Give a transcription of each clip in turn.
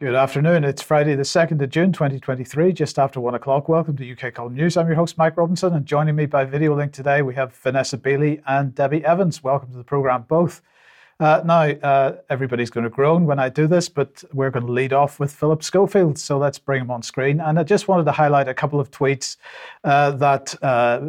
Good afternoon. It's Friday, the 2nd of June, 2023, just after one o'clock. Welcome to UK Column News. I'm your host, Mike Robinson, and joining me by video link today, we have Vanessa Beeley and Debi Evans. Welcome to the program, both. Uh, now, uh, everybody's going to groan when I do this, but we're going to lead off with Philip Schofield. So let's bring him on screen. And I just wanted to highlight a couple of tweets uh, that uh,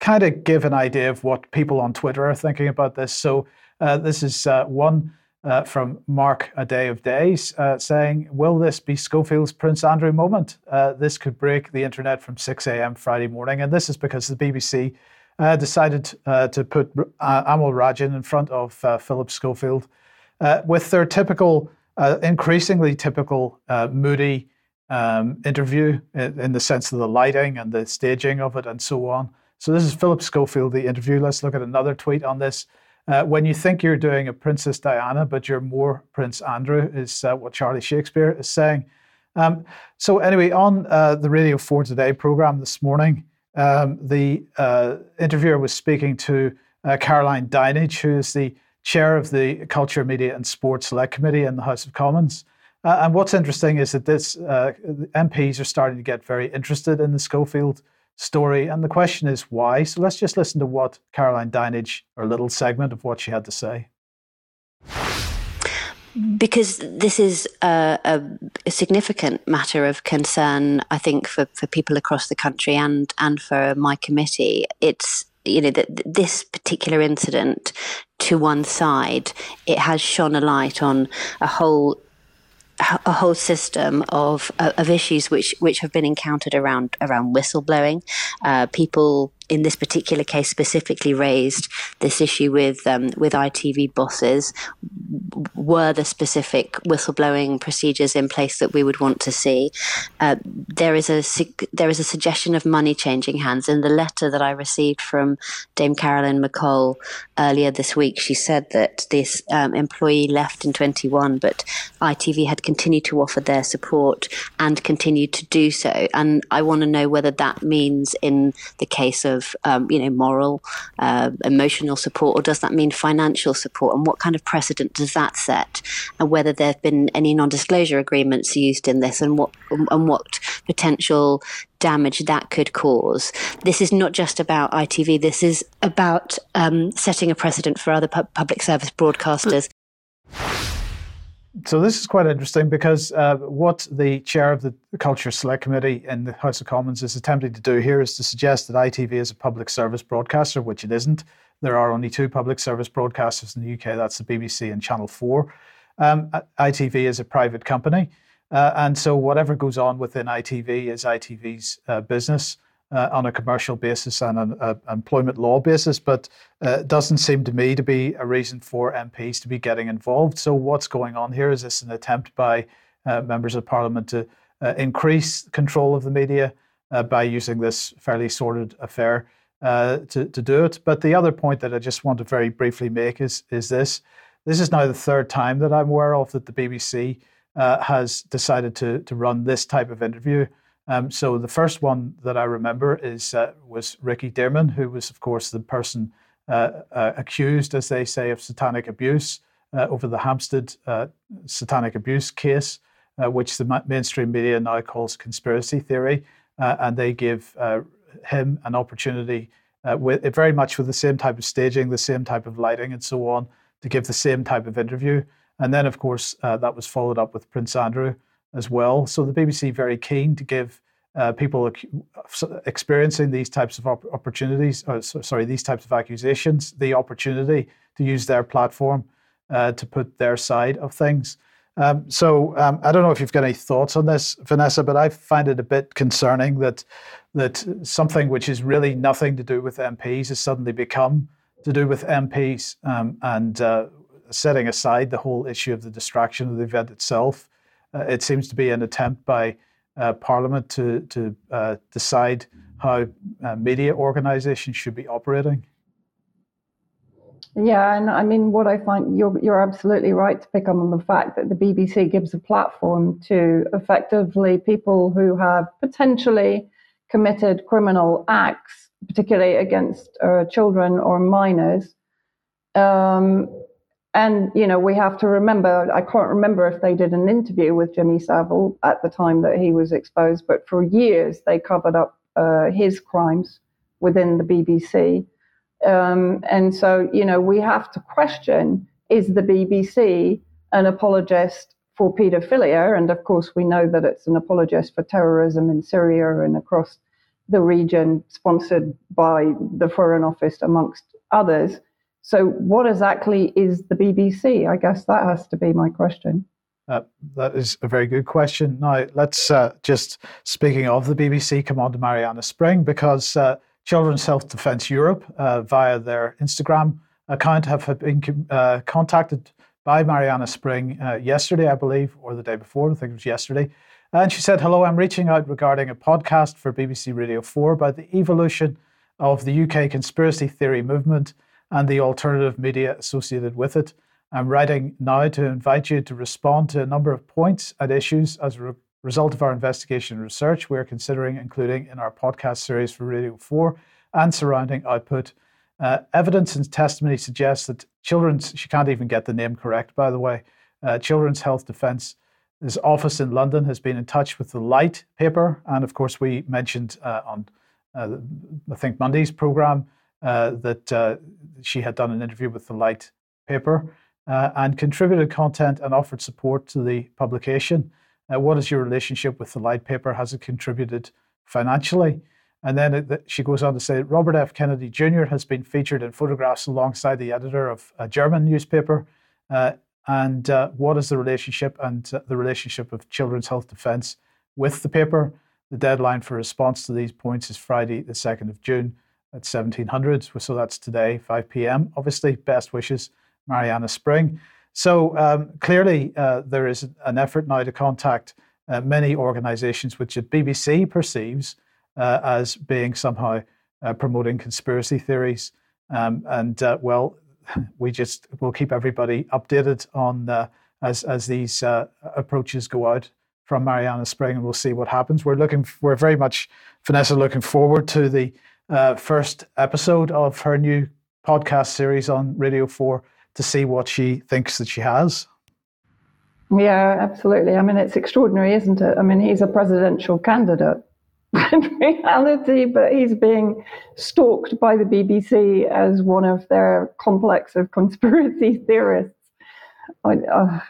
kind of give an idea of what people on Twitter are thinking about this. So uh, this is uh, one uh, from Mark A Day of Days uh, saying, Will this be Schofield's Prince Andrew moment? Uh, this could break the internet from 6 a.m. Friday morning. And this is because the BBC uh, decided uh, to put uh, Amol Rajan in front of Philip Schofield with their typical, increasingly typical, moody um, interview in, in the sense of the lighting and the staging of it and so on. So this is Philip Schofield, the interview. Let's look at another tweet on this. Uh, when you think you're doing a Princess Diana, but you're more Prince Andrew, is uh, what Charlie Shakespeare is saying. Um, so, anyway, on uh, the Radio 4 Today program this morning, um, the uh, interviewer was speaking to uh, Caroline Dinenage, who is the chair of the Culture, Media and Sports Select Committee in the House of Commons. Uh, and what's interesting is that this MPs are starting to get very interested in the Schofield story. And the question is why? So let's just listen to what Caroline Dinenage, or little segment of what she had to say. Because this is a, a, a significant matter of concern, I think, for, for people across the country and, and for my committee. It's you know that this particular incident to one side it has shone a light on a whole a whole system of of issues which which have been encountered around around whistleblowing. Uh, people in this particular case specifically raised this issue with um, with ITV bosses. Were the specific whistleblowing procedures in place that we would want to see? Uh, there is a there is a suggestion of money changing hands in the letter that I received from Dame Carolyn McCall earlier this week. She said that this um, employee left in 21, but ITV had continued to offer their support and continued to do so. And I want to know whether that means in the case of of um, you know moral, uh, emotional support, or does that mean financial support? And what kind of precedent does that set? And whether there have been any non-disclosure agreements used in this, and what and what potential damage that could cause. This is not just about ITV. This is about um, setting a precedent for other pu- public service broadcasters so this is quite interesting because uh, what the chair of the Culture Select Committee in the House of Commons is attempting to do here is to suggest that ITV is a public service broadcaster, which it isn't. There are only two public service broadcasters in the UK. That's the BBC and Channel Four. Um, ITV is a private company, uh, and so whatever goes on within ITV is ITV's uh, business uh, on a commercial basis and an uh, employment law basis, but uh, doesn't seem to me to be a reason for MPs to be getting involved. So, what's going on here? Is this an attempt by uh, members of parliament to uh, increase control of the media uh, by using this fairly sordid affair to, to do it? But the other point that I just want to very briefly make is, is this. This is now the third time that I'm aware of that the BBC has decided to, to run this type of interview. Um, so the first one that I remember is uh, was Ricky Dearman, who was, of course, the person uh, uh, accused, as they say, of satanic abuse uh, over the Hampstead uh, satanic abuse case, uh, which the mainstream media now calls conspiracy theory, and they give him an opportunity, with very much with the same type of staging, the same type of lighting, and so on, to give the same type of interview. And then, of course, that was followed up with Prince Andrew as well. So the BBC very keen to give uh, people experiencing these types of op- opportunities, or, sorry, these types of accusations, the opportunity to use their platform uh, to put their side of things. Um, so um, I don't know if you've got any thoughts on this, Vanessa, but I find it a bit concerning that that something which is really nothing to do with MPs has suddenly become to do with MPs, um, and uh, setting aside the whole issue of the distraction of the event itself uh, it seems to be an attempt by uh, Parliament to, to uh, decide how media organisations should be operating. Yeah, and I mean, what I find you're you're absolutely right to pick up on the fact that the BBC gives a platform to effectively people who have potentially committed criminal acts, particularly against uh, children or minors, um, And, you know, we have to remember, I can't remember if they did an interview with Jimmy Savile at the time that he was exposed, but for years they covered up uh, his crimes within the BBC. Um, and so, you know, we have to question is the BBC an apologist for paedophilia? And of course, we know that it's an apologist for terrorism in Syria and across the region, sponsored by the Foreign Office, amongst others. So, what exactly is the BBC? I guess that has to be my question. Uh, that is a very good question. Now, let's uh, just, speaking of the BBC, come on to Marianna Spring because uh, Children's Health Defence Europe, uh, via their Instagram account, have been uh, contacted by Marianna Spring uh, yesterday, I believe, or the day before. I think it was yesterday. And she said, Hello, I'm reaching out regarding a podcast for BBC Radio 4 about the evolution of the UK conspiracy theory movement and the alternative media associated with it. I'm writing now to invite you to respond to a number of points and issues as a re- result of our investigation and research we are considering including in our podcast series for Radio 4 and surrounding output. Uh, evidence and testimony suggests that Children's, she can't even get the name correct, by the way, uh, Children's Health Defence his office in London has been in touch with the Light paper, and of course, we mentioned uh, on uh, I think Monday's program that uh, she had done an interview with the Light paper uh, and contributed content and offered support to the publication. Uh, what is your relationship with the Light paper? Has it contributed financially? And then it, she goes on to say Robert F. Kennedy Jr. has been featured in photographs alongside the editor of a German newspaper. Uh, and uh, what is the relationship and uh, the relationship of Children's Health Defence with the paper? The deadline for response to these points is Friday, the 2nd of June at 1700. So that's today, 5 p.m. Obviously, best wishes, Marianna Spring. So um, clearly, uh, there is an effort now to contact uh, many organisations which the BBC perceives uh, as being somehow uh, promoting conspiracy theories. Um, and uh, well, we just will keep everybody updated on uh, as as these approaches go out from Marianna Spring, and we'll see what happens. We're looking, we're very much Vanessa looking forward to the first episode of her new podcast series on Radio Four to see what she thinks that she has. Yeah, absolutely. I mean, it's extraordinary, isn't it? I mean, he's a presidential candidate in reality, but he's being stalked by the BBC as one of their complex of conspiracy theorists. I, uh,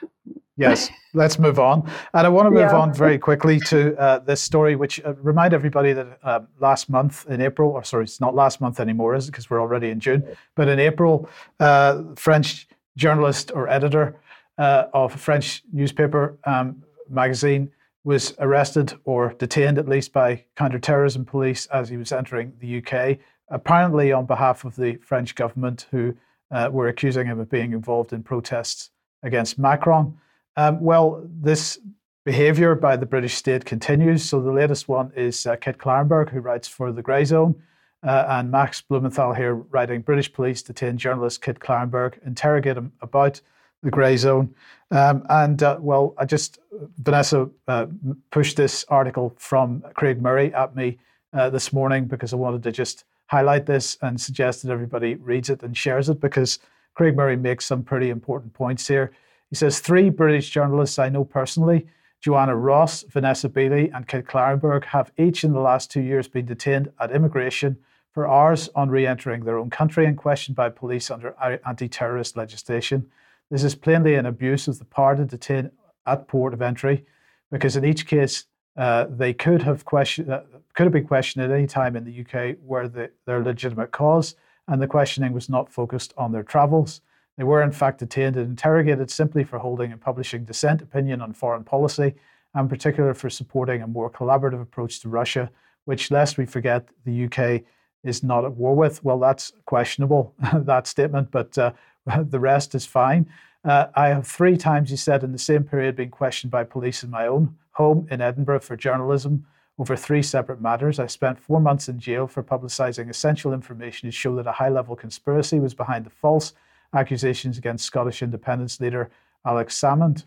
yes, let's move on. And I want to move yeah. on very quickly to uh, this story, which uh, remind everybody that uh, last month in April, or sorry, it's not last month anymore, is it? Because we're already in June. But in April, uh, French journalist or editor uh, of a French newspaper um, magazine was arrested or detained at least by counterterrorism police as he was entering the UK, apparently on behalf of the French government, who uh, were accusing him of being involved in protests against Macron. Um, well, this behaviour by the British state continues. So the latest one is uh, Kit Klarenberg, who writes for The Grayzone, uh, and Max Blumenthal here writing British police detain journalist Kit Klarenberg, interrogate him about the Grayzone. Um, and uh, well, I just, Vanessa uh, pushed this article from Craig Murray at me uh, this morning because I wanted to just highlight this and suggest that everybody reads it and shares it because Craig Murray makes some pretty important points here. He says three British journalists I know personally, Johanna Ross, Vanessa Beeley, and Kit Klarenberg, have each in the last two years been detained at immigration for hours on re entering their own country and questioned by police under anti terrorist legislation. This is plainly an abuse of the power to detain at port of entry, because in each case uh, they could have questioned, uh, could have been questioned at any time in the UK where the, their legitimate cause, and the questioning was not focused on their travels. They were in fact detained and interrogated simply for holding and publishing dissent opinion on foreign policy, and particular for supporting a more collaborative approach to Russia, which, lest we forget, the UK is not at war with. Well, that's questionable, that statement, but uh, the rest is fine. Uh, I have three times, he said, in the same period been questioned by police in my own home in Edinburgh for journalism over three separate matters. I spent four months in jail for publicising essential information to show that a high level conspiracy was behind the false accusations against Scottish independence leader Alex Salmond.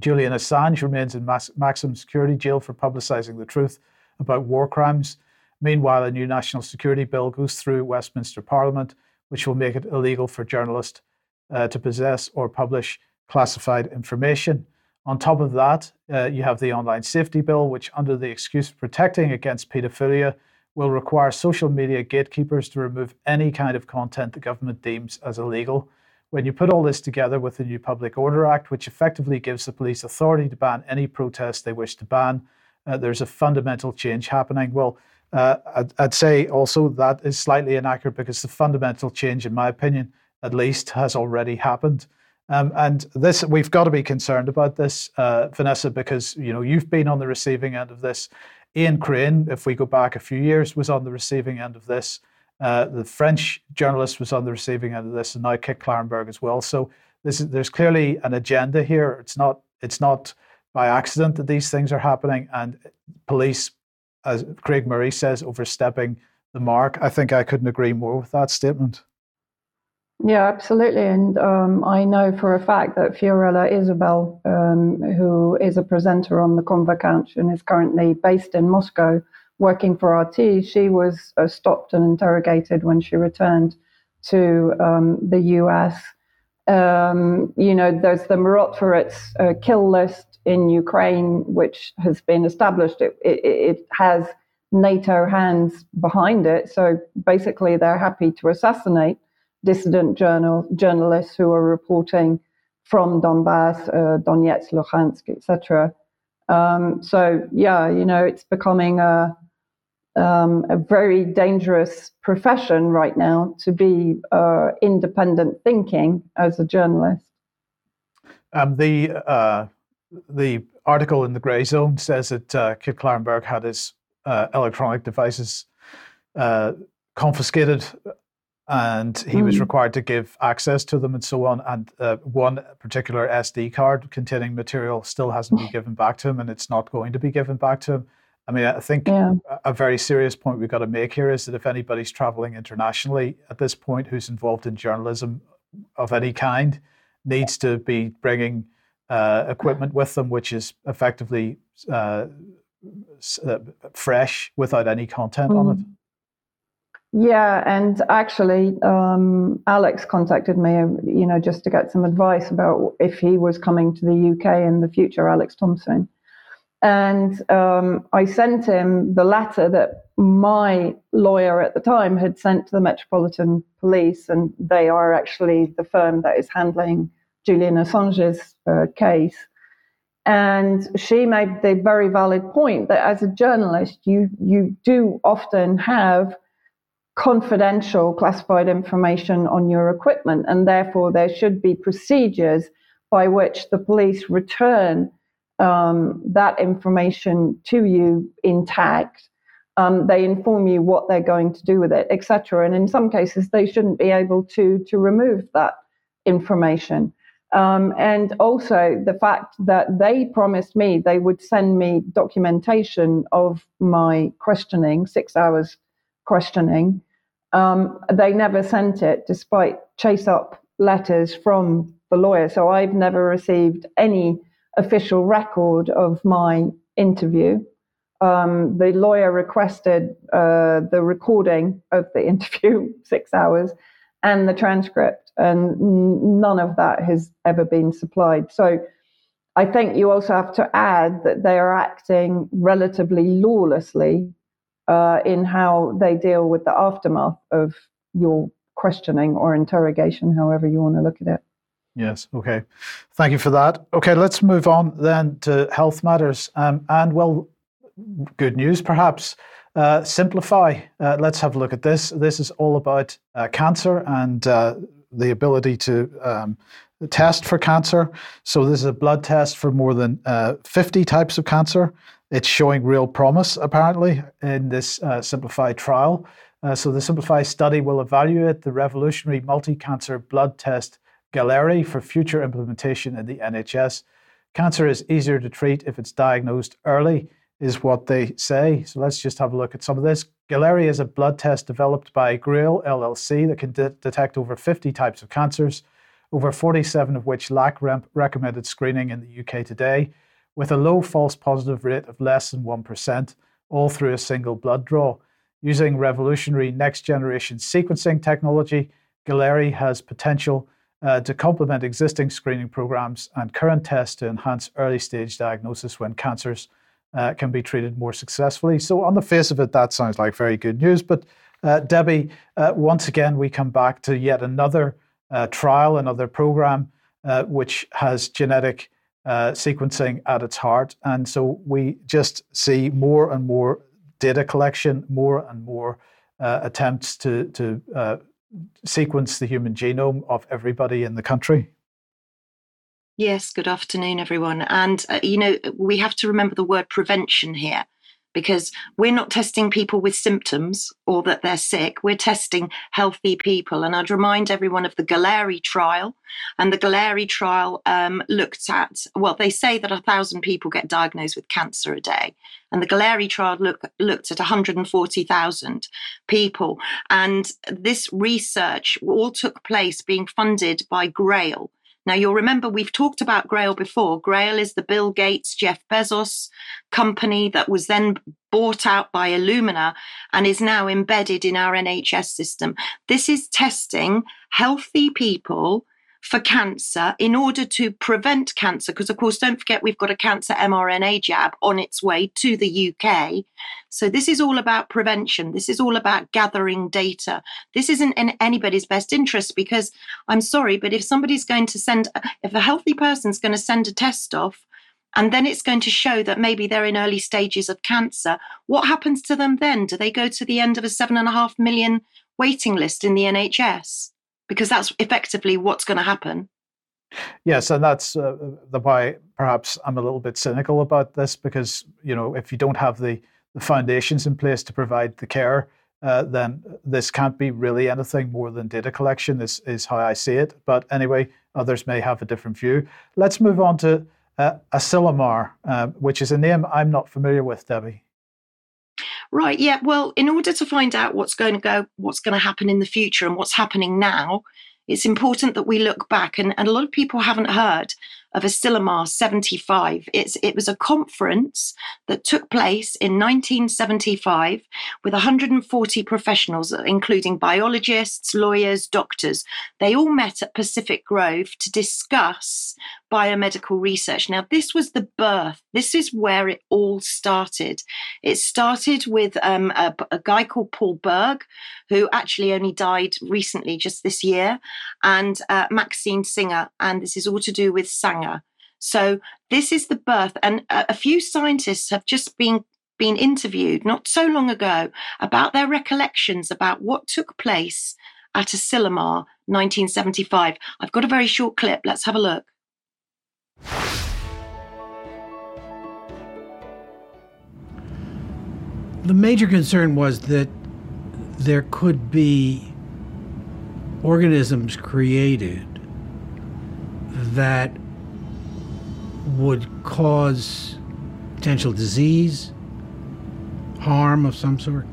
Julian Assange remains in maximum security jail for publicising the truth about war crimes. Meanwhile, a new national security bill goes through Westminster Parliament which will make it illegal for journalists uh, to possess or publish classified information. On top of that, uh, you have the Online Safety Bill, which, under the excuse of protecting against paedophilia, will require social media gatekeepers to remove any kind of content the government deems as illegal. When you put all this together with the new Public Order Act, which effectively gives the police authority to ban any protest they wish to ban, uh, there's a fundamental change happening. Well, uh, I'd, I'd, say also that is slightly inaccurate because the fundamental change, in my opinion, at least, has already happened. Um, and this, we've got to be concerned about this, uh, Vanessa, because you know you've been on the receiving end of this. Ian Crane, if we go back a few years, was on the receiving end of this. Uh, the French journalist was on the receiving end of this, and now Kit Klarenberg as well. So is, there's clearly an agenda here. It's not it's not by accident that these things are happening, and police, as Craig Murray says, overstepping the mark. I think I couldn't agree more with that statement. Yeah, absolutely. And um, I know for a fact that Fiorella Isabel, um, who is a presenter on the Convo Couch and is currently based in Moscow working for RT, she was uh, stopped and interrogated when she returned to um, the US. Um, you know, there's the Mirotvorets uh, kill list in Ukraine, which has been established. It, it, it has NATO hands behind it. So basically, they're happy to assassinate dissident journal, journalists who are reporting from Donbass, uh, Donetsk, Luhansk, etc. Um, so yeah, you know, it's becoming a um, a very dangerous profession right now to be uh, independent thinking as a journalist. Um, the uh, the article in the Grayzone says that uh, Kit Klarenberg had his uh, electronic devices uh, confiscated and he mm. was required to give access to them and so on. And uh, one particular SD card containing material still hasn't been given back to him, and it's not going to be given back to him. I mean, I think yeah. a very serious point we've got to make here is that if anybody's traveling internationally at this point who's involved in journalism of any kind, needs to be bringing uh, equipment with them, which is effectively uh, uh fresh without any content mm. on it. Yeah, and actually, um, Alex contacted me, you know, just to get some advice about if he was coming to the UK in the future, Alex Thomson. And um, I sent him the letter that my lawyer at the time had sent to the Metropolitan Police, and they are actually the firm that is handling Julian Assange's uh, case. And she made the very valid point that as a journalist, you you do often have confidential classified information on your equipment, and therefore there should be procedures by which the police return um, that information to you intact. Um, they inform you what they're going to do with it, etc. And in some cases, they shouldn't be able to to remove that information. Um, and also the fact that they promised me they would send me documentation of my questioning, six hours questioning, um, they never sent it despite chase up letters from the lawyer. So I've never received any official record of my interview. Um, the lawyer requested uh, the recording of the interview, six hours, and the transcript, and none of that has ever been supplied. So I think you also have to add that they are acting relatively lawlessly uh, in how they deal with the aftermath of your questioning or interrogation, however you want to look at it. Yes. Okay. Thank you for that. Okay, let's move on then to health matters. Um, and well, good news perhaps. Uh, SYMPLIFY. Uh, let's have a look at this. This is all about uh, cancer and uh, the ability to um, test for cancer. So, this is a blood test for more than uh, 50 types of cancer it's showing real promise, apparently, in this uh, simplified trial. Uh, so, the simplified study will evaluate the revolutionary multi cancer blood test Galleri for future implementation in the NHS. Cancer is easier to treat if it's diagnosed early, is what they say. So, let's just have a look at some of this. Galleri is a blood test developed by Grail LLC that can de- detect over 50 types of cancers, over 47 of which lack recommended screening in the UK today with a low false positive rate of less than 1%, all through a single blood draw. Using revolutionary next generation sequencing technology, Galleri has potential uh, to complement existing screening programs and current tests to enhance early stage diagnosis when cancers uh, can be treated more successfully. So, on the face of it, that sounds like very good news. But, uh, Debi, uh, once again, we come back to yet another uh, trial, another program uh, which has genetic Uh, sequencing at its heart. And so we just see more and more data collection, more and more uh, attempts to, to uh, sequence the human genome of everybody in the country? Yes, good afternoon, everyone. And, uh, you know, we have to remember the word prevention here because we're not testing people with symptoms or that they're sick. We're testing healthy people. And I'd remind everyone of the Galleri trial. And the Galleri trial um, looked at, well, they say that a thousand people get diagnosed with cancer a day. And the Galleri trial look, looked at 140,000 people. And this research all took place being funded by Grail. Now, you'll remember we've talked about Grail before. Grail is the Bill Gates, Jeff Bezos company that was then bought out by Illumina and is now embedded in our NHS system. This is testing healthy people for cancer in order to prevent cancer. Because, of course, don't forget we've got a cancer mRNA jab on its way to the UK. So, this is all about prevention. This is all about gathering data. This isn't in anybody's best interest because I'm sorry, but if somebody's going to send, if a healthy person's going to send a test off, and then it's going to show that maybe they're in early stages of cancer. What happens to them then? Do they go to the end of a seven and a half million waiting list in the NHS? Because that's effectively what's going to happen. Yes, and that's uh, the why perhaps I'm a little bit cynical about this because you know if you don't have the, the foundations in place to provide the care, uh, then this can't be really anything more than data collection. This is how I see it. But anyway, others may have a different view. Let's move on to uh, Asilomar, uh, which is a name I'm not familiar with, Debi. Right. Yeah. Well, in order to find out what's going to go, what's going to happen in the future and what's happening now, it's important that we look back. And, and a lot of people haven't heard of Asilomar 75. It's, it was a conference that took place in 1975 with 140 professionals, including biologists, lawyers, doctors. They all met at Pacific Grove to discuss biomedical research. Now, this was the birth, this is where it all started. It started with um, a, a, guy called Paul Berg, who actually only died recently, just this year, and uh, Maxine Singer. And this is all to do with Sanger. So, this is the birth. And a, a few scientists have just been been interviewed not so long ago about their recollections about what took place at Asilomar 1975. I've got a very short clip. Let's have a look. The major concern was that there could be organisms created that would cause potential disease, harm of some sort.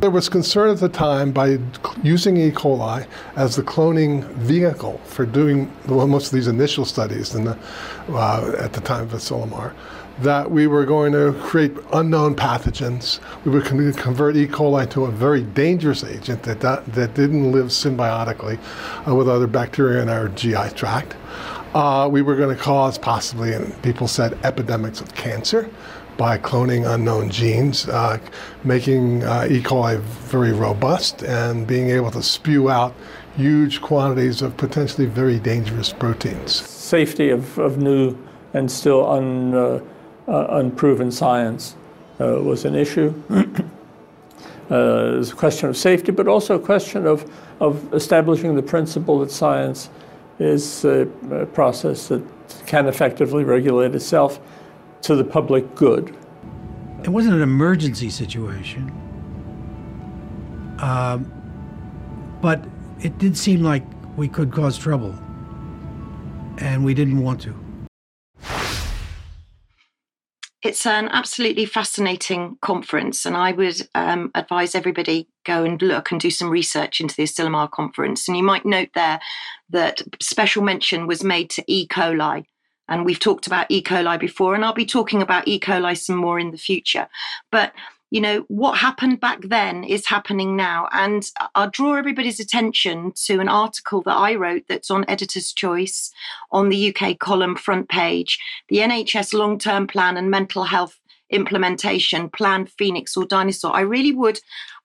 There was concern at the time by using E. coli as the cloning vehicle for doing most of these initial studies in the, uh, at the time of Asilomar that we were going to create unknown pathogens. We would convert E. coli to a very dangerous agent that, that, that didn't live symbiotically uh, with other bacteria in our GI tract. Uh, we were going to cause possibly, and people said, epidemics of cancer by cloning unknown genes, uh, making uh, E. coli very robust and being able to spew out huge quantities of potentially very dangerous proteins. Safety of, of new and still un, uh, uh unproven science uh, was an issue. Uh, it's a question of safety, but also a question of, of establishing the principle that science is a process that can effectively regulate itself to the public good. It wasn't an emergency situation, um, but it did seem like we could cause trouble, and we didn't want to. It's an absolutely fascinating conference, and I would um, advise everybody go and look and do some research into the Asilomar conference. And you might note there that special mention was made to E. coli, and we've talked about E. coli before, and I'll be talking about E. coli some more in the future. But you know, what happened back then is happening now. And I'll draw everybody's attention to an article that I wrote that's on Editor's Choice on the UK column front page the NHS long term plan and mental health implementation, Plan Phoenix or Dinosaur. I really would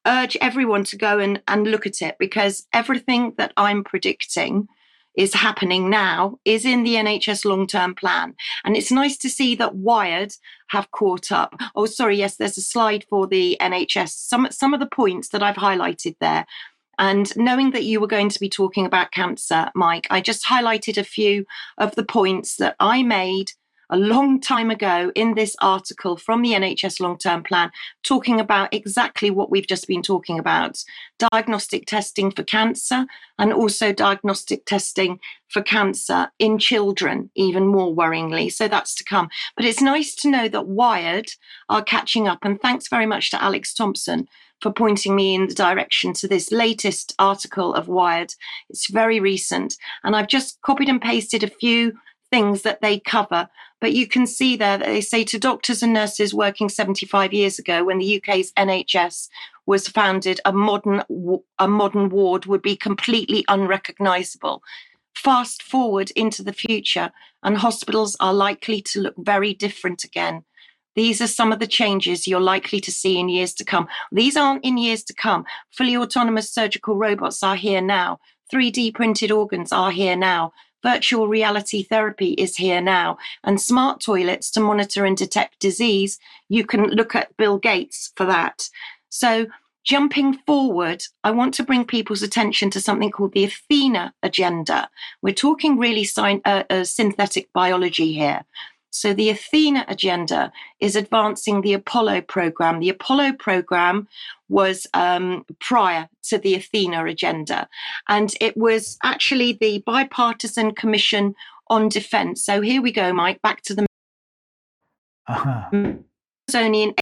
urge everyone to go and, and look at it because everything that I'm predicting is happening now is in the NHS long term plan. And it's nice to see that Wired have caught up. Oh, sorry, yes, there's a slide for the NHS. Some, some of the points that I've highlighted there. And knowing that you were going to be talking about cancer, Mike, I just highlighted a few of the points that I made a long time ago in this article from the NHS long term plan, talking about exactly what we've just been talking about diagnostic testing for cancer and also diagnostic testing for cancer in children, even more worryingly. So that's to come. But it's nice to know that Wired are catching up. And thanks very much to Alex Thomson for pointing me in the direction to this latest article of Wired. It's very recent. And I've just copied and pasted a few things that they cover. But you can see there that they say to doctors and nurses working 75 years ago, when the UK's NHS was founded, a modern a modern ward would be completely unrecognisable. Fast forward into the future, and hospitals are likely to look very different again. These are some of the changes you're likely to see in years to come. These aren't in years to come. Fully autonomous surgical robots are here now. 3D printed organs are here now virtual reality therapy is here now, and smart toilets to monitor and detect disease. You can look at Bill Gates for that. So, jumping forward, I want to bring people's attention to something called the Athena agenda. We're talking really uh, uh, synthetic biology here. So the Athena agenda is advancing the Apollo program. The Apollo program was um, prior to the Athena agenda, and it was actually the bipartisan commission on defense. So here we go, Mike, back to the. Uh-huh. It was only in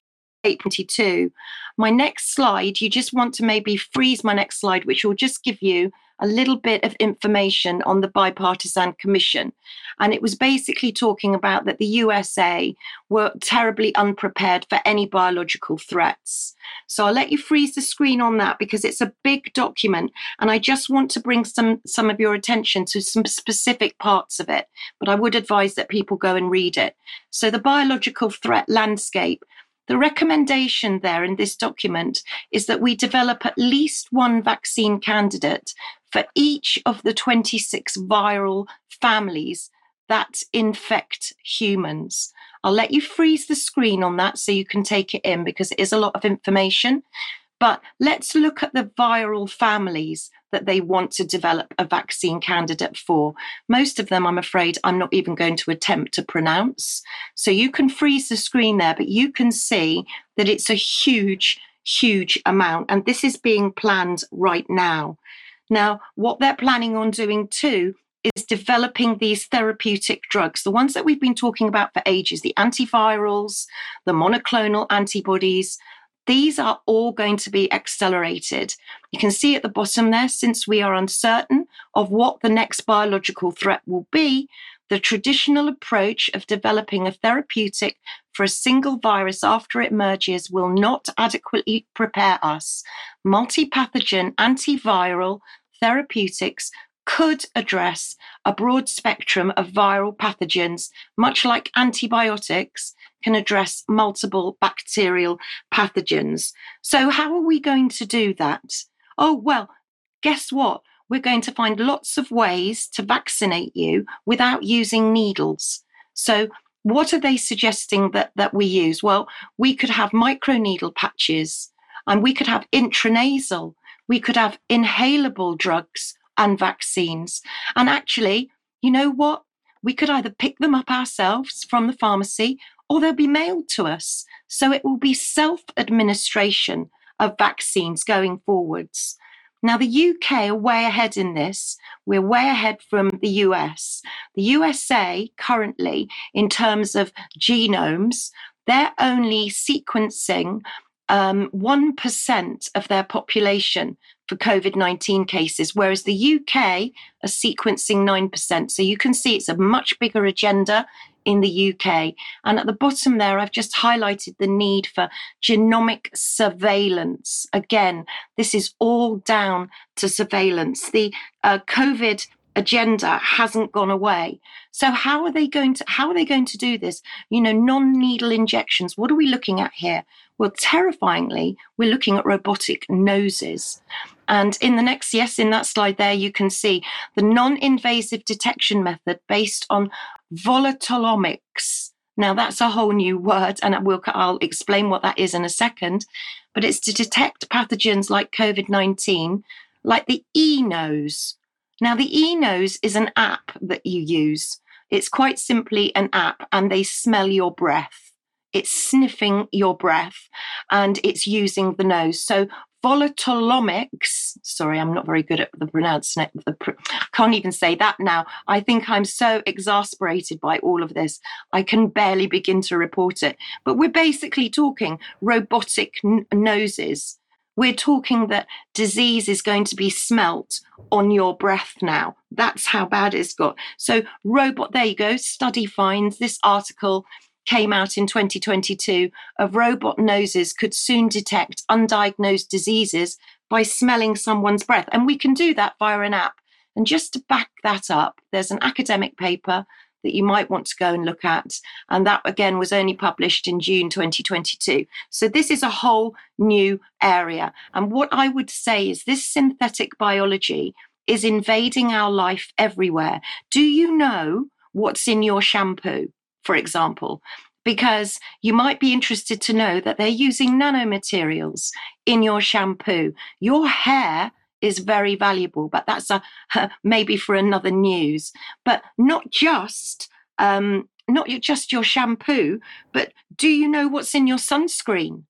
822. My next slide, you just want to maybe freeze my next slide, which will just give you a little bit of information on the bipartisan commission. And it was basically talking about that the USA were terribly unprepared for any biological threats. So I'll let you freeze the screen on that because it's a big document. And I just want to bring some, some of your attention to some specific parts of it. But I would advise that people go and read it. So the biological threat landscape the recommendation there in this document is that we develop at least one vaccine candidate for each of the 26 viral families that infect humans. I'll let you freeze the screen on that so you can take it in because it is a lot of information. But let's look at the viral families that they want to develop a vaccine candidate for. Most of them, I'm afraid, I'm not even going to attempt to pronounce. So you can freeze the screen there, but you can see that it's a huge, huge amount. And this is being planned right now. Now, what they're planning on doing too is developing these therapeutic drugs, the ones that we've been talking about for ages the antivirals, the monoclonal antibodies. These are all going to be accelerated. You can see at the bottom there, since we are uncertain of what the next biological threat will be, the traditional approach of developing a therapeutic for a single virus after it emerges will not adequately prepare us. Multi pathogen antiviral therapeutics could address a broad spectrum of viral pathogens, much like antibiotics can address multiple bacterial pathogens. So, how are we going to do that? Oh, well, guess what? We're going to find lots of ways to vaccinate you without using needles. So, what are they suggesting that, that we use? Well, we could have microneedle patches and we could have intranasal we could have inhalable drugs and vaccines. And actually, you know what? We could either pick them up ourselves from the pharmacy or they'll be mailed to us. So it will be self administration of vaccines going forwards. Now, the UK are way ahead in this. We're way ahead from the US. The USA currently, in terms of genomes, they're only sequencing um, 1% of their population for COVID 19 cases, whereas the UK are sequencing 9%. So you can see it's a much bigger agenda in the UK. And at the bottom there, I've just highlighted the need for genomic surveillance. Again, this is all down to surveillance. The uh, COVID agenda hasn't gone away. So how are they going to how are they going to do this? You know, non-needle injections. What are we looking at here? Well, terrifyingly, we're looking at robotic noses. And in the next, yes, in that slide there, you can see the non invasive detection method based on volatilomics. Now, that's a whole new word, and I'll explain what that is in a second. But it's to detect pathogens like COVID 19, like the e nose. Now, the e nose is an app that you use. It's quite simply an app, and they smell your breath it's sniffing your breath and it's using the nose. So volatilomics. Sorry, I'm not very good at the pronouncing. Pr- can't even say that now. I think I'm so exasperated by all of this. I can barely begin to report it. But we're basically talking robotic n- noses. We're talking that disease is going to be smelt on your breath now. That's how bad it's got. So, robot, there you go. Study finds this article came out in 2022 of robot noses could soon detect undiagnosed diseases by smelling someone's breath. And we can do that via an app. And just to back that up, there's an academic paper that you might want to go and look at. And that again was only published in June 2022. So this is a whole new area. And what I would say is this synthetic biology is invading our life everywhere. Do you know what's in your shampoo? for example, because you might be interested to know that they're using nanomaterials in your shampoo. Your hair is very valuable, but that's a maybe for another news. But not just um, not just your shampoo, but do you know what's in your sunscreen?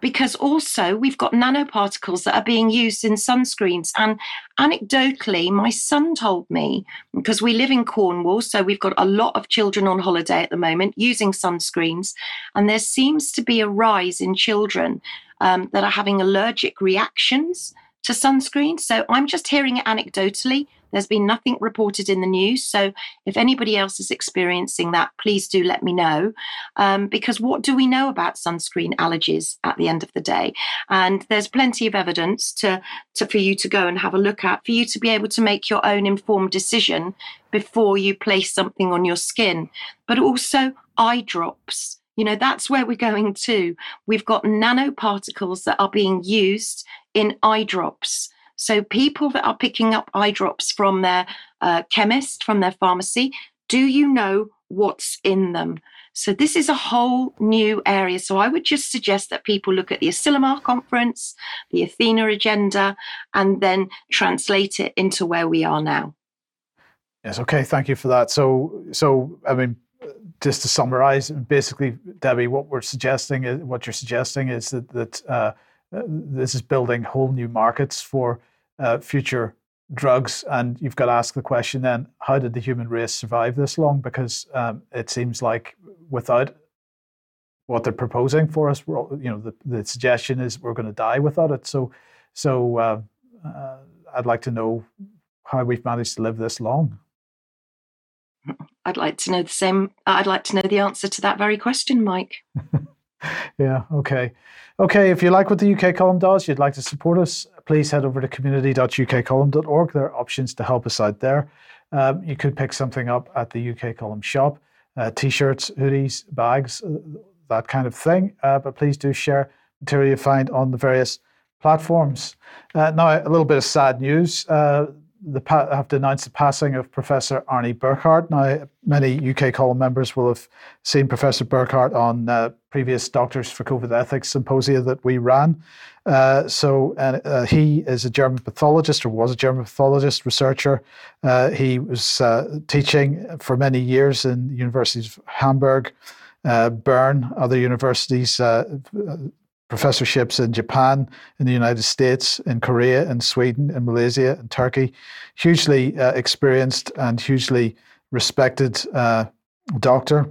because also we've got nanoparticles that are being used in sunscreens. And anecdotally, my son told me, because we live in Cornwall, so we've got a lot of children on holiday at the moment using sunscreens, and there seems to be a rise in children um, that are having allergic reactions to sunscreen. So I'm just hearing it anecdotally. There's been nothing reported in the news. So if anybody else is experiencing that, please do let me know. Um, because what do we know about sunscreen allergies at the end of the day? And there's plenty of evidence to, to for you to go and have a look at, for you to be able to make your own informed decision before you place something on your skin. But also eye drops. You know, that's where we're going to. We've got nanoparticles that are being used in eye drops. So people that are picking up eye drops from their uh, chemist, from their pharmacy, do you know what's in them? So this is a whole new area. So I would just suggest that people look at the Asilomar conference, the Athena agenda, and then translate it into where we are now. Yes. Okay. Thank you for that. So, so I mean, just to summarize, basically, Debi, what we're suggesting is what you're suggesting is that that uh, this is building whole new markets for uh, future drugs. And you've got to ask the question then how did the human race survive this long? Because um, it seems like without what they're proposing for us, you know, the, the suggestion is we're going to die without it. So, so uh, uh, I'd like to know how we've managed to live this long. I'd like to know the same. I'd like to know the answer to that very question, Mike. yeah. Okay. Okay. If you like what the UK column does, you'd like to support us, please head over to community.ukcolumn.org. There are options to help us out there. Um, you could pick something up at the UK column shop uh, t shirts, hoodies, bags, uh, that kind of thing. Uh, but please do share material you find on the various platforms. Uh, now, a little bit of sad news. Uh, the, have to announce the passing of Professor Arne Burkhardt. Now, many UK column members will have seen Professor Burkhardt on uh, previous Doctors for COVID Ethics symposia that we ran. Uh, so, uh, he is a German pathologist, or was a German pathologist researcher. Uh, he was uh, teaching for many years in the universities of Hamburg, uh, Bern, other universities professorships in Japan, in the United States, in Korea, in Sweden, in Malaysia, in Turkey. Hugely uh, experienced and hugely respected uh, doctor.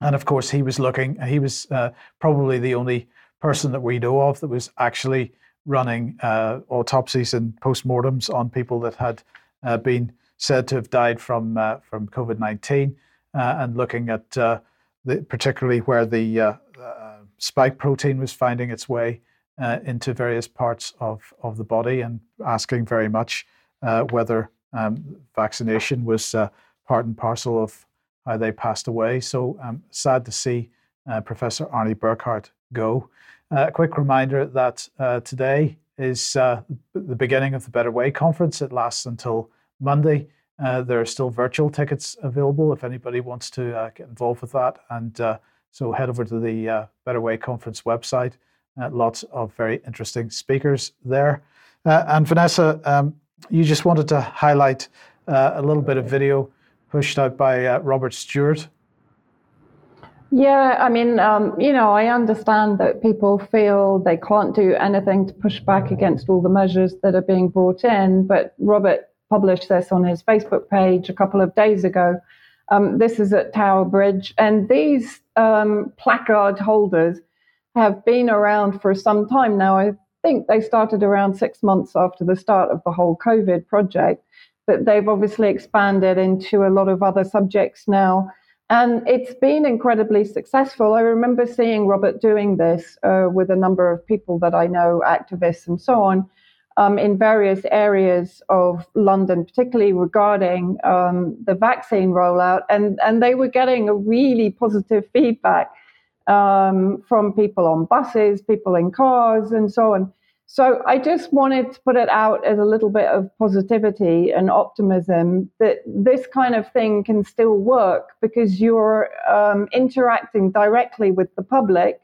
And of course, he was looking, he was uh, probably the only person that we know of that was actually running uh, autopsies and postmortems on people that had uh, been said to have died from, uh, from COVID 19. uh, and looking at the, particularly where the spike protein was finding its way into various parts of, of the body and asking very much whether um, vaccination was part and parcel of how they passed away. So um, sad to see Professor Arne Burkhardt go. a quick reminder that today is uh, the beginning of the Better Way conference. It lasts until Monday. Uh, there are still virtual tickets available if anybody wants to uh, get involved with that. And uh, so head over to the uh, Better Way conference website. Uh, lots of very interesting speakers there. and Vanessa, um, you just wanted to highlight a little bit of video pushed out by Robert Stewart yeah, I mean, um, you know, I understand that people feel they can't do anything to push back against all the measures that are being brought in. But Robert published this on his Facebook page a couple of days ago. Um, this is at Tower Bridge, and these um, placard holders have been around for some time now. I think they started around six months after the start of the whole COVID project, but they've obviously expanded into a lot of other subjects now. And it's been incredibly successful. I remember seeing Robert doing this uh, with a number of people that I know, activists and so on, um, in various areas of London, particularly regarding um, the vaccine rollout. And, and they were getting a really positive feedback um, from people on buses, people in cars, and so on. So I just wanted to put it out as a little bit of positivity and optimism that this kind of thing can still work because you're um, interacting directly with the public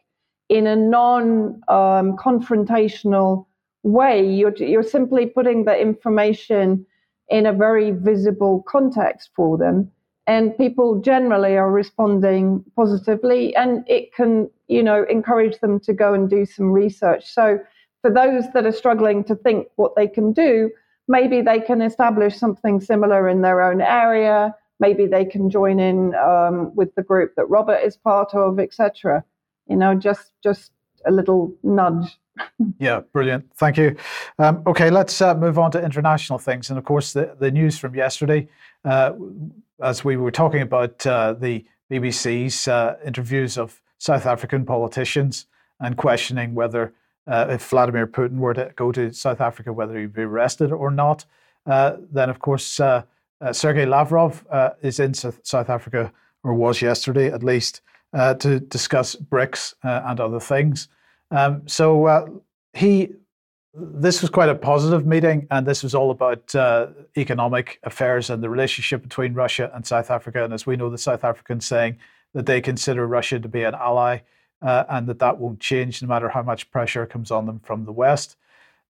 in a non um, confrontational way. You're, you're simply putting the information in a very visible context for them. And people generally are responding positively, and it can, you know, encourage them to go and do some research. So, for those that are struggling to think what they can do, maybe they can establish something similar in their own area. Maybe they can join in um, with the group that Robert is part of, etc. You know, just just a little nudge. Yeah, brilliant. Thank you. Um, okay, let's uh, move on to international things. And of course, the, the news from yesterday, uh, as we were talking about uh, the BBC's uh, interviews of South African politicians and questioning whether uh, if Vladimir Putin were to go to South Africa, whether he'd be arrested or not. Uh, then, of course, Sergei Lavrov is in South Africa, or was yesterday at least, to discuss BRICS and other things. Um, so he, this was quite a positive meeting, and this was all about economic affairs and the relationship between Russia and South Africa. And as we know, the South Africans saying that they consider Russia to be an ally uh, and that that won't change no matter how much pressure comes on them from the West.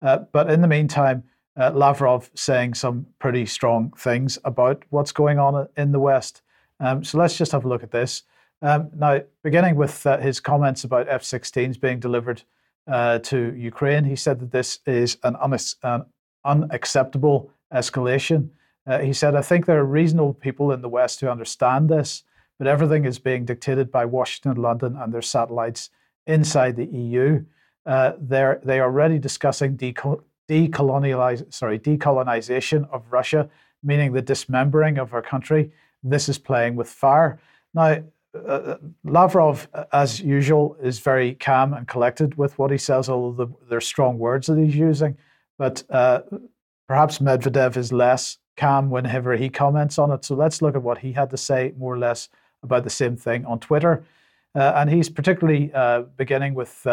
Uh, but in the meantime, uh, Lavrov saying some pretty strong things about what's going on in the West. Um, so let's just have a look at this. Um, now, beginning with uh, his comments about F 16s being delivered uh, to Ukraine, he said that this is an, an unacceptable escalation. Uh, he said, I think there are reasonable people in the West who understand this but everything is being dictated by Washington, London, and their satellites inside the EU. Uh, they're they are already discussing decolonialize, sorry, decolonization of Russia, meaning the dismembering of our country. This is playing with fire. Now, uh, uh Lavrov, uh, as usual, is very calm and collected with what he says, although the, they're strong words that he's using. But uh, perhaps Medvedev is less calm whenever he comments on it. So let's look at what he had to say, more or less, about the same thing on Twitter. Uh, and he's particularly beginning with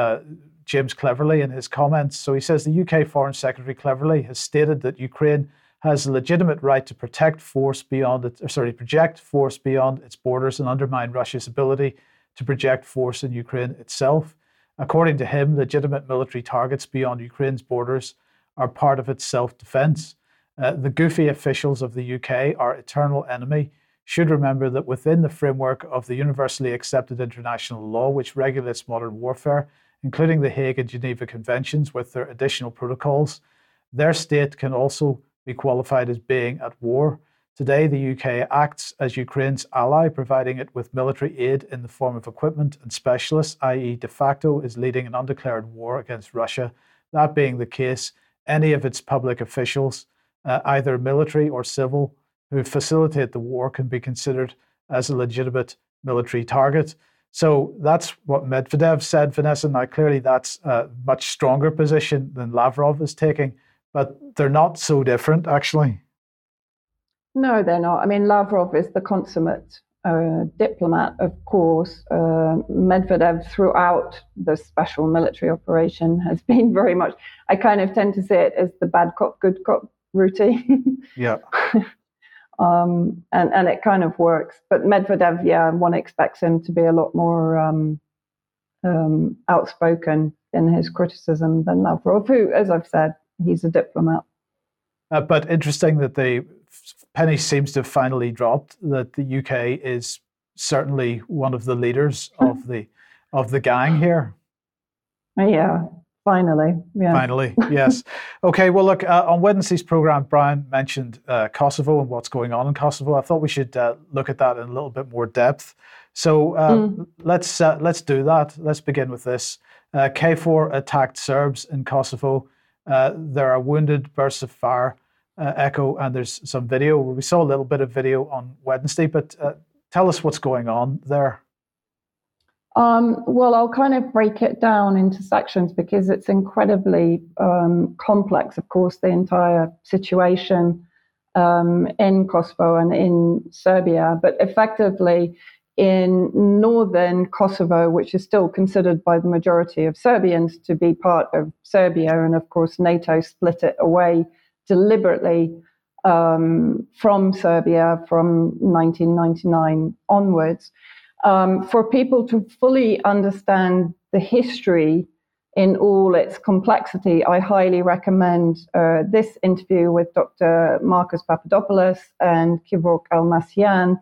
James Cleverly in his comments. So he says the UK Foreign Secretary Cleverly has stated that Ukraine has a legitimate right to protect force beyond it, sorry, project force beyond its borders and undermine Russia's ability to project force in Ukraine itself. According to him, legitimate military targets beyond Ukraine's borders are part of its self defense. Uh, the goofy officials of the UK, our eternal enemy, should remember that within the framework of the universally accepted international law, which regulates modern warfare, including the Hague and Geneva Conventions with their additional protocols, their state can also be qualified as being at war. Today, the UK acts as Ukraine's ally, providing it with military aid in the form of equipment and specialists, i.e., de facto is leading an undeclared war against Russia. That being the case, any of its public officials, uh, either military or civil, who facilitate the war can be considered as a legitimate military target. So that's what Medvedev said, Vanessa. Now, clearly, that's a much stronger position than Lavrov is taking, but they're not so different, actually. No, they're not. I mean, Lavrov is the consummate uh, diplomat, of course. Uh, Medvedev, throughout the special military operation, has been very much, I kind of tend to see it as the bad cop, good cop routine. yeah. Um, and, and it kind of works. But Medvedev, yeah, one expects him to be a lot more um, um, outspoken in his criticism than Lavrov, who, as I've said, he's a diplomat. Uh, but interesting that the penny seems to have finally dropped. That the UK is certainly one of the leaders hmm. of the of the gang here. Yeah, Finally, yeah. Finally, yes. okay, well, look, uh, on Wednesday's program, Brian mentioned uh, Kosovo and what's going on in Kosovo. I thought we should uh, look at that in a little bit more depth. So uh, mm. let's uh, let's do that. Let's begin with this. Uh, KFOR attacked Serbs in Kosovo. There are wounded, bursts of fire, echo, and there's some video. We saw a little bit of video on Wednesday, but tell us what's going on there. Um, well, I'll kind of break it down into sections because it's incredibly um, complex, of course, the entire situation um, in Kosovo and in Serbia. But effectively, in northern Kosovo, which is still considered by the majority of Serbians to be part of Serbia, and of course, NATO split it away deliberately um, from Serbia from 1999 onwards um, for people to fully understand the history in all its complexity, I highly recommend uh, this interview with Dr. Marcus Papadopoulos and Kevork Almasyan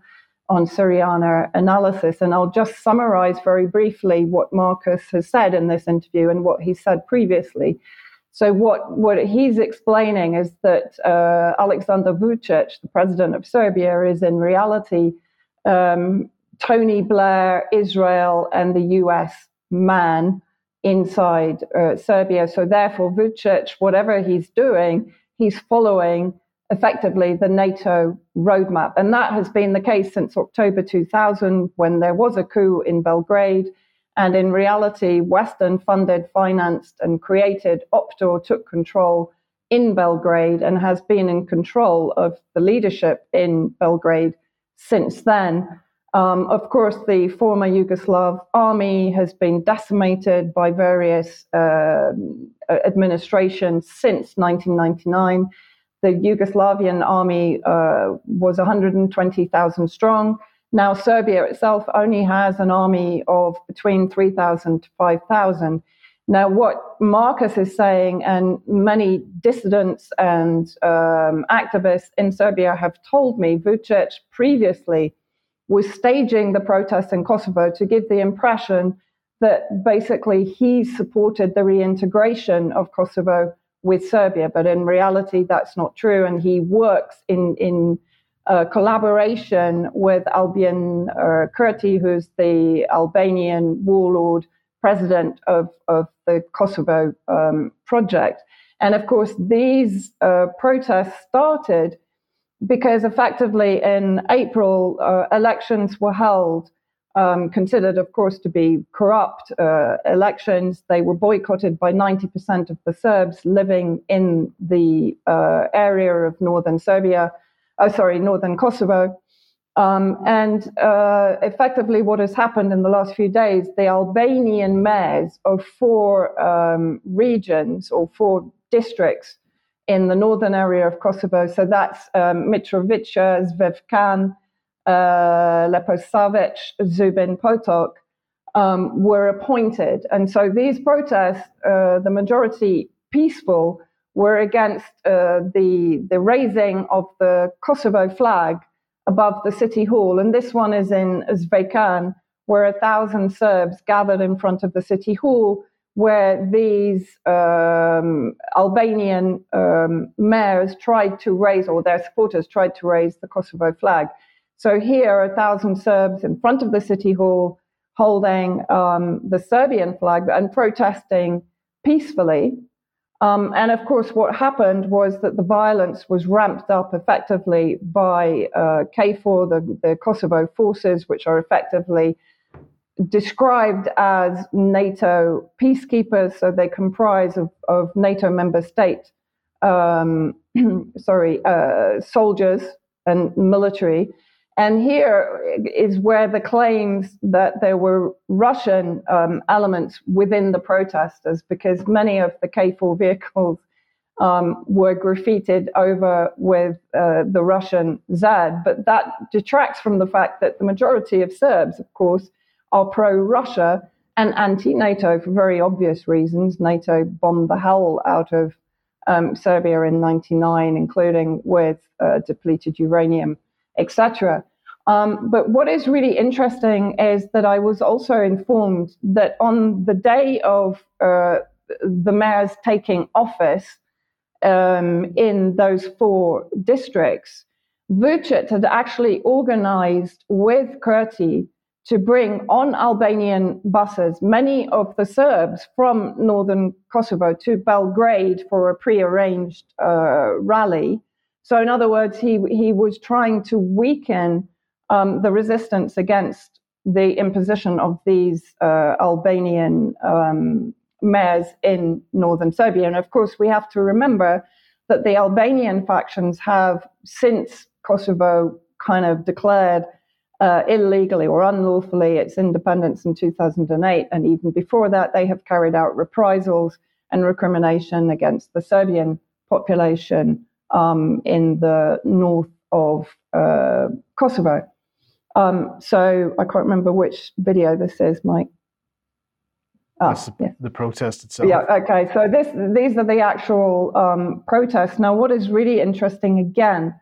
on Syriana analysis. And I'll just summarize very briefly what Marcus has said in this interview and what he said previously. So, what, what he's explaining is that uh, Alexander Vucic, the president of Serbia, is in reality um, Tony Blair, Israel, and the US man inside uh, Serbia. So therefore, Vucic, whatever he's doing, he's following effectively the NATO roadmap. And that has been the case since October 2000 when there was a coup in Belgrade. And in reality, Western funded, financed, and created Optor took control in Belgrade and has been in control of the leadership in Belgrade since then. Um, of course, the former Yugoslav army has been decimated by various uh, administrations since 1999. The Yugoslavian army uh, was 120,000 strong. Now, Serbia itself only has an army of between 3,000 to 5,000. Now, what Marcus is saying, and many dissidents and um, activists in Serbia have told me, Vucic previously was staging the protests in Kosovo to give the impression that basically he supported the reintegration of Kosovo with Serbia. But in reality, that's not true. And he works in, in uh, collaboration with Albin uh, Kurti, who's the Albanian warlord president of, of the Kosovo um, project. And of course, these uh, protests started because effectively in April, uh, elections were held, um, considered, of course, to be corrupt uh, elections. They were boycotted by 90% of the Serbs living in the uh, area of northern Serbia, oh, sorry, northern Kosovo. Um, and uh, effectively, what has happened in the last few days, the Albanian mayors of four um, regions or four districts in the northern area of Kosovo. So that's um, Mitrovica, Zvecan, uh, Leposavic, Zubin Potok, um, were appointed. And so these protests, uh, the majority peaceful, were against uh, the, the raising of the Kosovo flag above the city hall. And this one is in Zvekan, where a thousand Serbs gathered in front of the city hall where these um, Albanian um, mayors tried to raise, or their supporters tried to raise the Kosovo flag. So here, a thousand Serbs in front of the city hall holding um, the Serbian flag and protesting peacefully. Um, and of course, what happened was that the violence was ramped up effectively by uh, KFOR, the, the Kosovo forces, which are effectively described as NATO peacekeepers. So they comprise of, of NATO member state, um, sorry, uh, soldiers and military. And here is where the claims that there were Russian um, elements within the protesters, because many of the KFOR vehicles um, were graffitied over with uh, the Russian ZAD. But that detracts from the fact that the majority of Serbs, of course, are pro Russia and anti NATO for very obvious reasons. NATO bombed the hell out of um, Serbia in 99, including with uh, depleted uranium, etc. Um, but what is really interesting is that I was also informed that on the day of uh, the mayors taking office um, in those four districts, Vucic had actually organized with Kurti to bring on Albanian buses many of the Serbs from northern Kosovo to Belgrade for a prearranged uh, rally. So, in other words, he, he was trying to weaken um, the resistance against the imposition of these uh, Albanian um, mayors in northern Serbia. And of course, we have to remember that the Albanian factions have, since Kosovo kind of declared uh, illegally or unlawfully its independence in 2008. And even before that, they have carried out reprisals and recrimination against the Serbian population um, in the north of uh, Kosovo. Um, so I can't remember which video this is, Mike. Ah, the, yeah. the protest itself. Yeah. Okay. So this, these are the actual um, protests. Now, what is really interesting again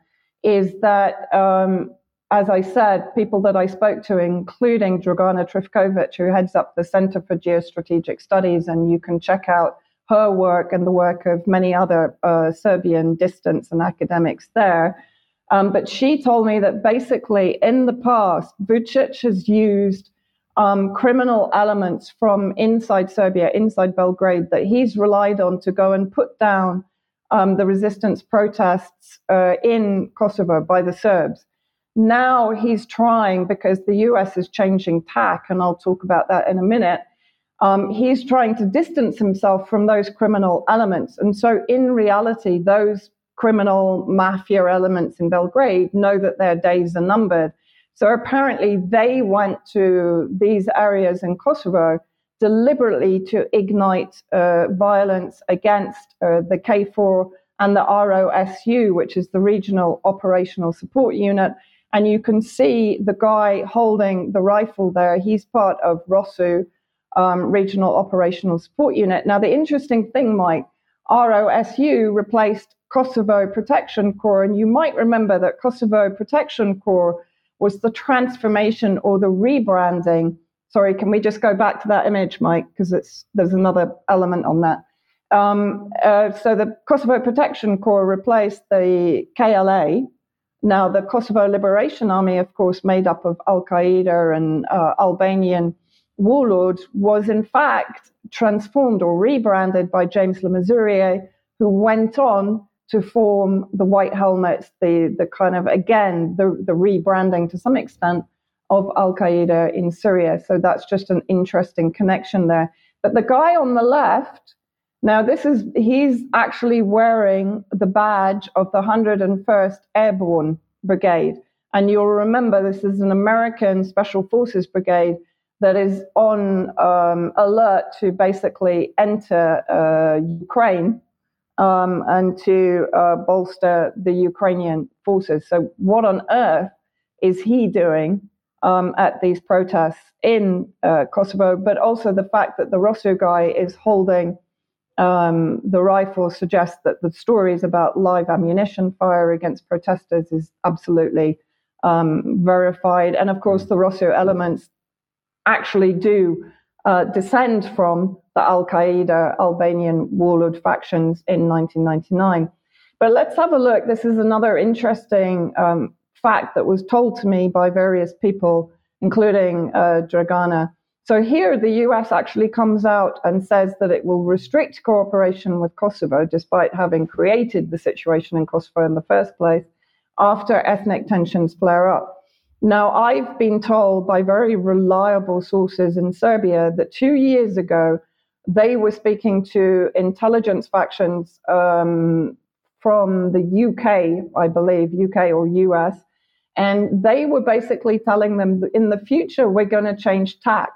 is that um, as I said, people that I spoke to, including Dragana Trifkovic, who heads up the Center for Geostrategic Studies, and you can check out her work and the work of many other uh, Serbian distance and academics there. Um, but she told me that basically in the past, Vucic has used um, criminal elements from inside Serbia, inside Belgrade, that he's relied on to go and put down um, the resistance protests uh, in Kosovo by the Serbs. Now he's trying, because the US is changing tack, and I'll talk about that in a minute. Um, he's trying to distance himself from those criminal elements. And so, in reality, those criminal mafia elements in Belgrade know that their days are numbered. So, apparently, they went to these areas in Kosovo deliberately to ignite uh, violence against uh, the KFOR and the ROSU, which is the Regional Operational Support Unit, and you can see the guy holding the rifle there. He's part of ROSU, um, Regional Operational Support Unit. Now, the interesting thing, Mike, ROSU replaced Kosovo Protection Corps. And you might remember that Kosovo Protection Corps was the transformation or the rebranding. Sorry, can we just go back to that image, Mike? Because it's there's another element on that. Um, uh, so the Kosovo Protection Corps replaced the KLA, now, the Kosovo Liberation Army, of course, made up of Al Qaeda and uh, Albanian warlords, was in fact transformed or rebranded by James Le Mesurier, who went on to form the White Helmets, the, the kind of, again, the, the rebranding to some extent of Al Qaeda in Syria. So that's just an interesting connection there. But the guy on the left, now, this is, he's actually wearing the badge of the 101st Airborne Brigade. And you'll remember this is an American Special Forces Brigade that is on um, alert to basically enter uh, Ukraine um, and to uh, bolster the Ukrainian forces. So, what on earth is he doing um, at these protests in uh, Kosovo? But also the fact that the ROSU guy is holding um, the rifle suggests that the stories about live ammunition fire against protesters is absolutely um, verified. And of course, the ROSU elements actually do uh, descend from the Al Qaeda Albanian warlord factions in 1999. But let's have a look. This is another interesting um, fact that was told to me by various people, including uh, Dragana. So here, the US actually comes out and says that it will restrict cooperation with Kosovo, despite having created the situation in Kosovo in the first place, after ethnic tensions flare up. Now, I've been told by very reliable sources in Serbia that two years ago, they were speaking to intelligence factions um, from the UK, I believe, UK or US, and they were basically telling them that in the future, we're going to change tack.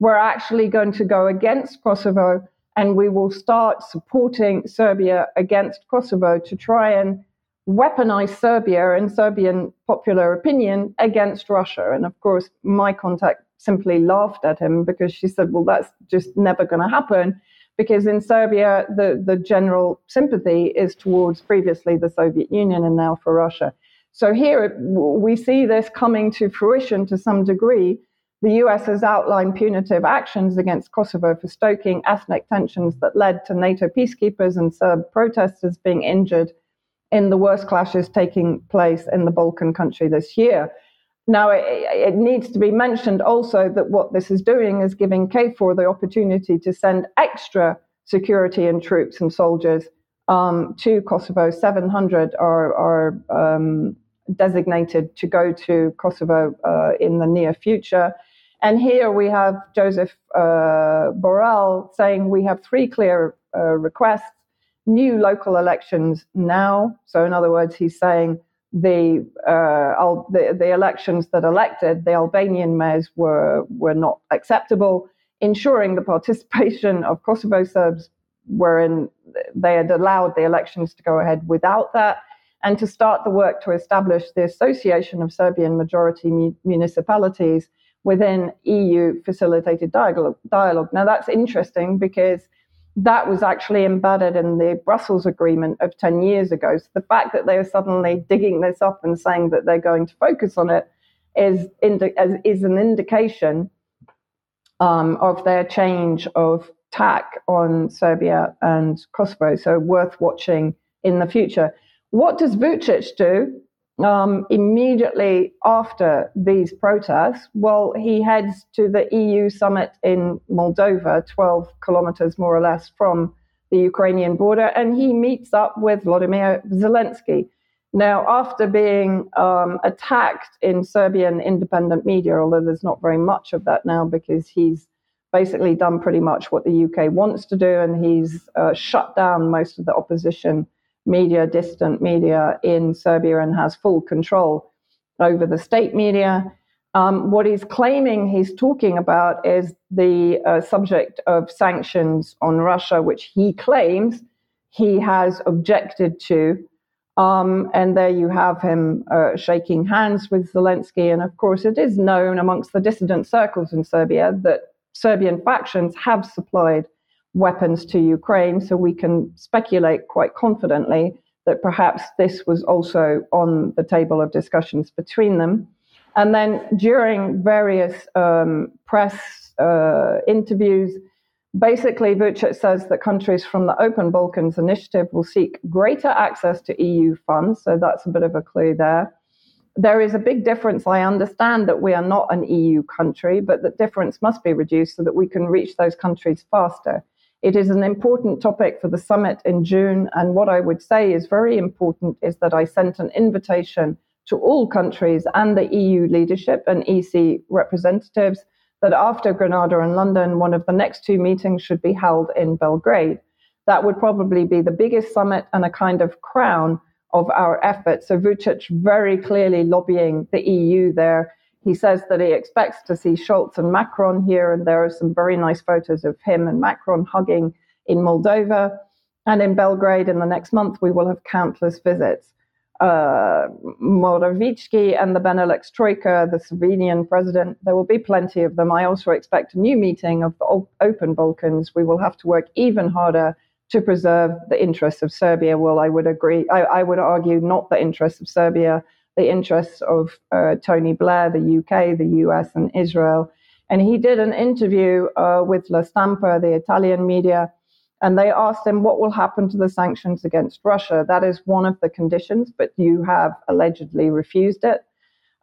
We're actually going to go against Kosovo and we will start supporting Serbia against Kosovo to try and weaponize Serbia and Serbian popular opinion against Russia. And of course, my contact simply laughed at him because she said, well, that's just never going to happen. Because in Serbia, the, the general sympathy is towards previously the Soviet Union and now for Russia. So here we see this coming to fruition to some degree the US has outlined punitive actions against Kosovo for stoking ethnic tensions that led to NATO peacekeepers and Serb protesters being injured in the worst clashes taking place in the Balkan country this year. Now, it, it, needs to be mentioned also that what this is doing is giving KFOR the opportunity to send extra security and troops and soldiers um, to Kosovo. 700 are, are um, designated to go to Kosovo uh, in the near future. And here we have Joseph uh, Borrell saying we have three clear uh, requests new local elections now. So, in other words, he's saying the, uh, the, the elections that elected the Albanian mayors were, were not acceptable, ensuring the participation of Kosovo Serbs wherein they had allowed the elections to go ahead without that, and to start the work to establish the Association of Serbian Majority Municipalities within EU facilitated dialogue. Now, that's interesting because that was actually embedded in the Brussels Agreement of 10 years ago. So the fact that they are suddenly digging this up and saying that they're going to focus on it is, indi- is an indication um, of their change of tack on Serbia and Kosovo. So worth watching in the future. What does Vucic do? Um, immediately after these protests, well, he heads to the EU summit in Moldova, 12 kilometers more or less from the Ukrainian border, and he meets up with Vladimir Zelensky. Now, after being um, attacked in Serbian independent media, although there's not very much of that now because he's basically done pretty much what the UK wants to do, and he's uh, shut down most of the opposition media, distant media in Serbia, and has full control over the state media. Um, what he's claiming he's talking about is the uh, subject of sanctions on Russia, which he claims he has objected to. Um, and there you have him uh, shaking hands with Zelensky. And of course, it is known amongst the dissident circles in Serbia that Serbian factions have supplied weapons to Ukraine. So we can speculate quite confidently that perhaps this was also on the table of discussions between them. And then during various um, press uh, interviews, basically Vucic says that countries from the Open Balkans initiative will seek greater access to EU funds. So that's a bit of a clue there. There is a big difference. I understand that we are not an EU country, but that difference must be reduced so that we can reach those countries faster. It is an important topic for the summit in June. And what I would say is very important is that I sent an invitation to all countries and the EU leadership and EC representatives that after Granada and London, one of the next two meetings should be held in Belgrade. That would probably be the biggest summit and a kind of crown of our efforts. So Vucic very clearly lobbying the EU there he says that he expects to see Scholz and Macron here, and there are some very nice photos of him and Macron hugging in Moldova. And in Belgrade in the next month, we will have countless visits. Uh, Morawiecki and the Benelux Troika, the Slovenian president, there will be plenty of them. I also expect a new meeting of the open Balkans. We will have to work even harder to preserve the interests of Serbia. Well, I would agree. I, I would argue not the interests of Serbia, the interests of uh, Tony Blair, the UK, the US, and Israel. And he did an interview uh, with La Stampa, the Italian media, and they asked him what will happen to the sanctions against Russia. That is one of the conditions, but you have allegedly refused it.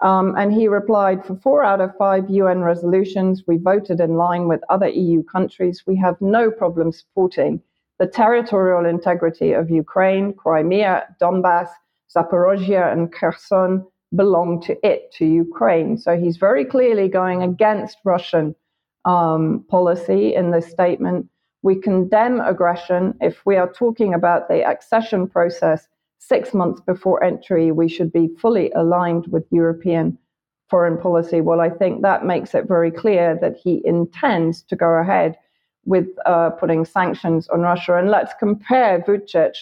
Um, and he replied, for four out of five UN resolutions, we voted in line with other EU countries. We have no problem supporting the territorial integrity of Ukraine, Crimea, Donbass, Zaporozhye, and Kherson belong to it, to Ukraine. So he's very clearly going against Russian um, policy in this statement. We condemn aggression. If we are talking about the accession process six months before entry, we should be fully aligned with European foreign policy. Well, I think that makes it very clear that he intends to go ahead with uh, putting sanctions on Russia. And let's compare Vucic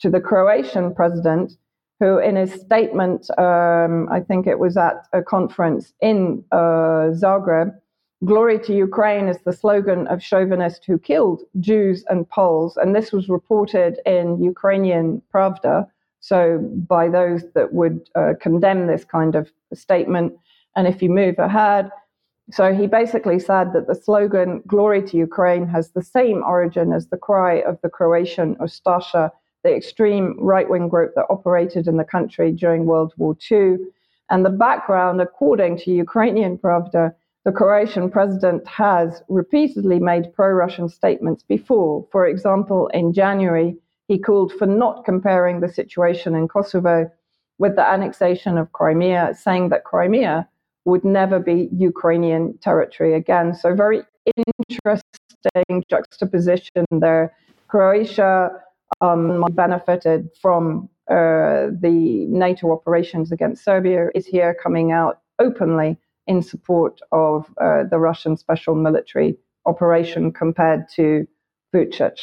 to the Croatian president, who, in his statement, um, I think it was at a conference in uh, Zagreb, Glory to Ukraine is the slogan of chauvinists who killed Jews and Poles. And this was reported in Ukrainian Pravda. So, by those that would uh, condemn this kind of statement. And if you move ahead, so he basically said that the slogan Glory to Ukraine has the same origin as the cry of the Croatian Ustasha, the extreme right wing group that operated in the country during World War II. And the background, according to Ukrainian Pravda, the Croatian president has repeatedly made pro Russian statements before. For example, in January, he called for not comparing the situation in Kosovo with the annexation of Crimea, saying that Crimea would never be Ukrainian territory again. So, very interesting juxtaposition there. Croatia um, benefited from uh, the NATO operations against Serbia, is here coming out openly in support of uh, the Russian special military operation compared to Vucic.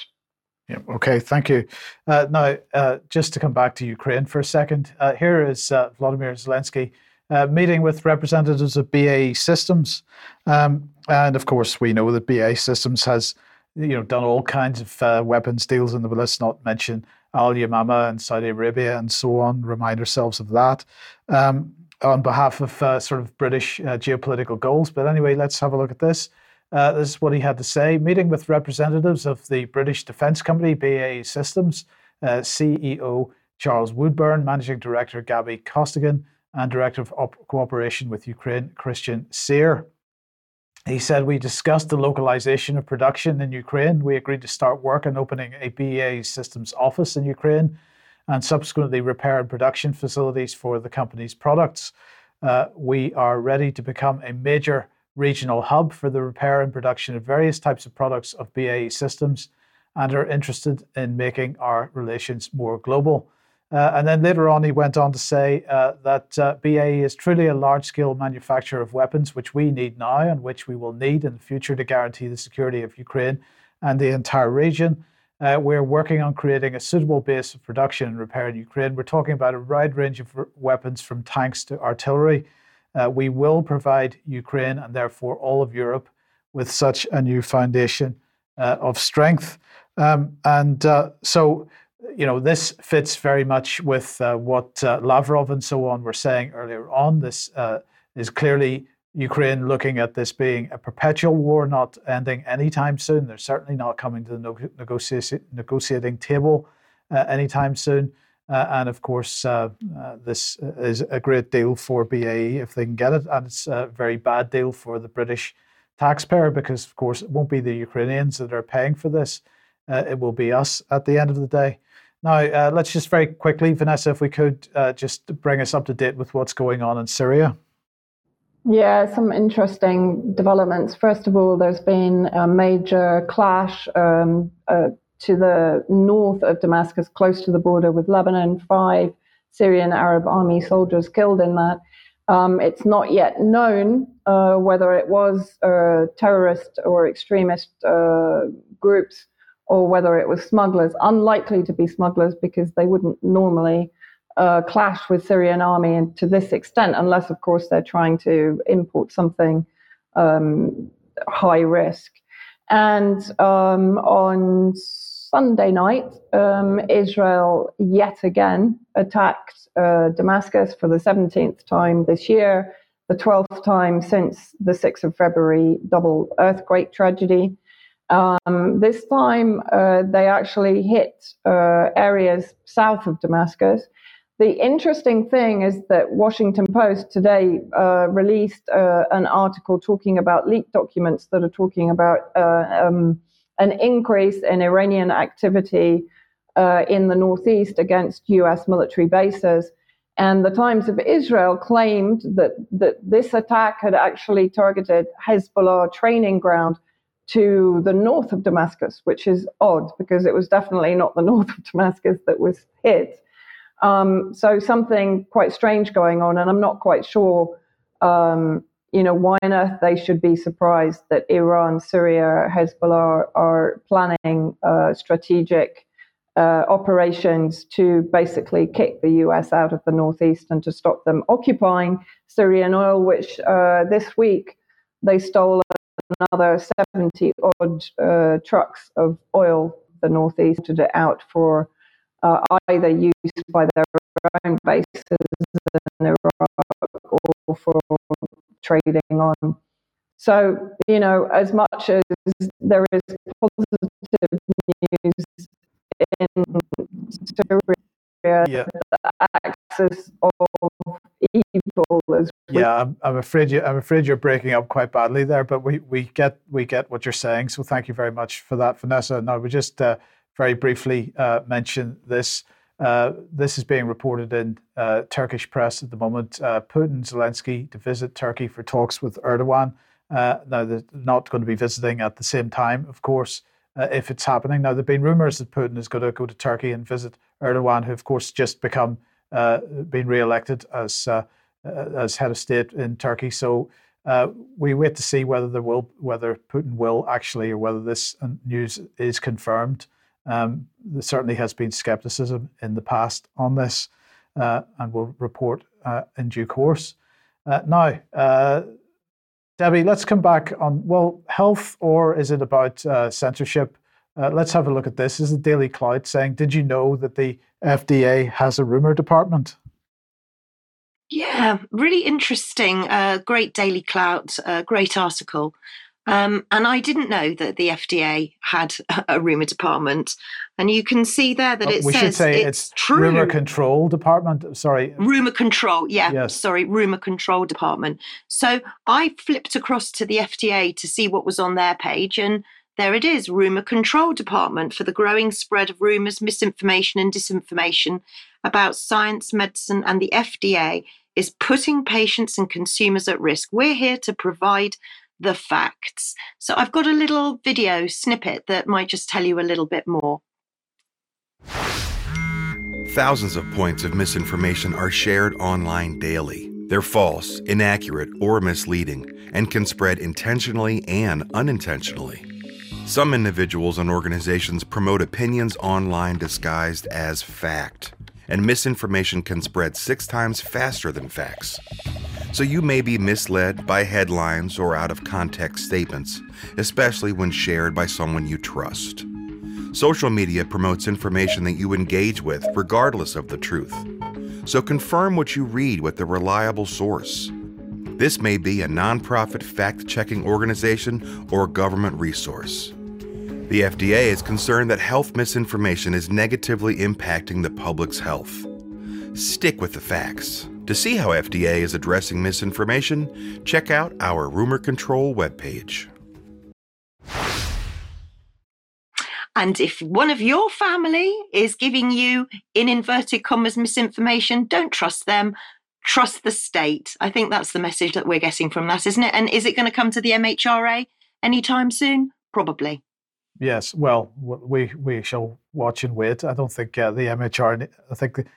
Yeah, okay, thank you. Uh, now, uh, just to come back to Ukraine for a second, uh, here is uh, Vladimir Zelensky meeting with representatives of BAE Systems, um, and of course, we know that BAE Systems has, you know, done all kinds of weapons deals, and let's not mention Al Yamama and Saudi Arabia and so on. Remind ourselves of that. Um, on behalf of uh, sort of British uh, geopolitical goals. But anyway, let's have a look at this. Uh, this is what he had to say. Meeting with representatives of the British defence company BAE Systems, uh, CEO Charles Woodburn, Managing Director Gabby Costigan, and Director of Op- Cooperation with Ukraine Christian Sear. He said, We discussed the localization of production in Ukraine. We agreed to start work on opening a BAE Systems office in Ukraine and subsequently repair and production facilities for the company's products. Uh, we are ready to become a major regional hub for the repair and production of various types of products of BAE systems and are interested in making our relations more global. Uh, and then later on, he went on to say uh, that uh, BAE is truly a large scale manufacturer of weapons, which we need now and which we will need in the future to guarantee the security of Ukraine and the entire region. Uh, we're working on creating a suitable base of production and repair in Ukraine. We're talking about a wide range of weapons from tanks to artillery. Uh, we will provide Ukraine and therefore all of Europe with such a new foundation uh, of strength. Um, and so, you know, this fits very much with uh, what uh, Lavrov and so on were saying earlier on. This is clearly Ukraine looking at this being a perpetual war, not ending anytime soon. They're certainly not coming to the negotiating, negotiating table uh, anytime soon. Uh, and of course, uh, uh this is a great deal for BAE if they can get it. And it's a very bad deal for the British taxpayer because, of course, it won't be the Ukrainians that are paying for this. Uh, it will be us at the end of the day. Now, uh, let's just very quickly, Vanessa, if we could just bring us up to date with what's going on in Syria. Yeah, some interesting developments. First of all, there's been a major clash um, uh, to the north of Damascus, close to the border with Lebanon. Five Syrian Arab army soldiers killed in that. Um, it's not yet known uh, whether it was uh, terrorist or extremist uh, groups or whether it was smugglers. Unlikely to be smugglers because they wouldn't normally uh, clash with Syrian army and to this extent, unless of course they're trying to import something um, high risk. And um, on Sunday night, um, Israel yet again attacked uh, Damascus for the 17th time this year, the 12th time since the 6th of February double earthquake tragedy. Um, this time, uh, they actually hit uh, areas south of Damascus the interesting thing is that Washington Post today uh, released uh, an article talking about leaked documents that are talking about uh, um, an increase in Iranian activity uh, in the northeast against U.S. military bases. And the Times of Israel claimed that, that this attack had actually targeted Hezbollah training ground to the north of Damascus, which is odd because it was definitely not the north of Damascus that was hit. Um, so something quite strange going on, and I'm not quite sure, um, you know, why on earth they should be surprised that Iran, Syria, Hezbollah are planning uh, strategic uh, operations to basically kick the U.S. out of the northeast and to stop them occupying Syrian oil, which uh, this week they stole another 70 odd uh, trucks of oil the northeast to it out for uh, either use by their own bases in Iraq or for trading on. So, you know, as much as there is positive news in Syria, yeah. the axis of evil is. Yeah, I'm, I'm afraid you. I'm afraid you're breaking up quite badly there, but we, we get we get what you're saying. So thank you very much for that, Vanessa. Now we just uh, very briefly uh, mention this. Uh, this is being reported in uh, Turkish press at the moment. Uh, Putin, Zelensky to visit Turkey for talks with Erdogan. Uh, now, they're not going to be visiting at the same time, of course, if it's happening. Now, there have been rumors that Putin is going to go to Turkey and visit Erdogan, who, of course, just become been re-elected as as head of state in Turkey. So we wait to see whether there will, whether Putin will actually, or whether this news is confirmed. Um, there certainly has been skepticism in the past on this, uh, and we'll report uh, in due course. Uh, now, uh, Debi, let's come back on well, health, or is it about uh, censorship? Uh, let's have a look at this. this. Is the Daily Clout saying, "Did you know that the FDA has a rumor department?" Yeah, really interesting. great Daily Clout, great article. Um, and I didn't know that the FDA had a rumor department. And you can see there that it we says should say it's, it's true. rumor control department. Sorry, rumor control. Yeah, yes. sorry, rumor control department. So I flipped across to the FDA to see what was on their page, and there it is: rumor control department for the growing spread of rumors, misinformation, and disinformation about science, medicine, and the FDA is putting patients and consumers at risk. We're here to provide the facts. So I've got a little video snippet that might just tell you a little bit more. Thousands of points of misinformation are shared online daily. They're false, inaccurate, or misleading, and can spread intentionally and unintentionally. Some individuals and organizations promote opinions online disguised as fact, and misinformation can spread six times faster than facts so you may be misled by headlines or out of context statements, especially when shared by someone you trust. Social media promotes information that you engage with regardless of the truth. So confirm what you read with a reliable source. This may be a nonprofit fact checking organization or government resource. The FDA is concerned that health misinformation is negatively impacting the public's health. Stick with the facts. To see how FDA is addressing misinformation, check out our Rumor Control webpage. And if one of your family is giving you, in inverted commas, misinformation, don't trust them. Trust the state. I think that's the message that we're getting from that, isn't it? And is it going to come to the MHRA anytime soon? Probably. Yes, well, we we shall watch and wait. I don't think uh, the MHRA. I think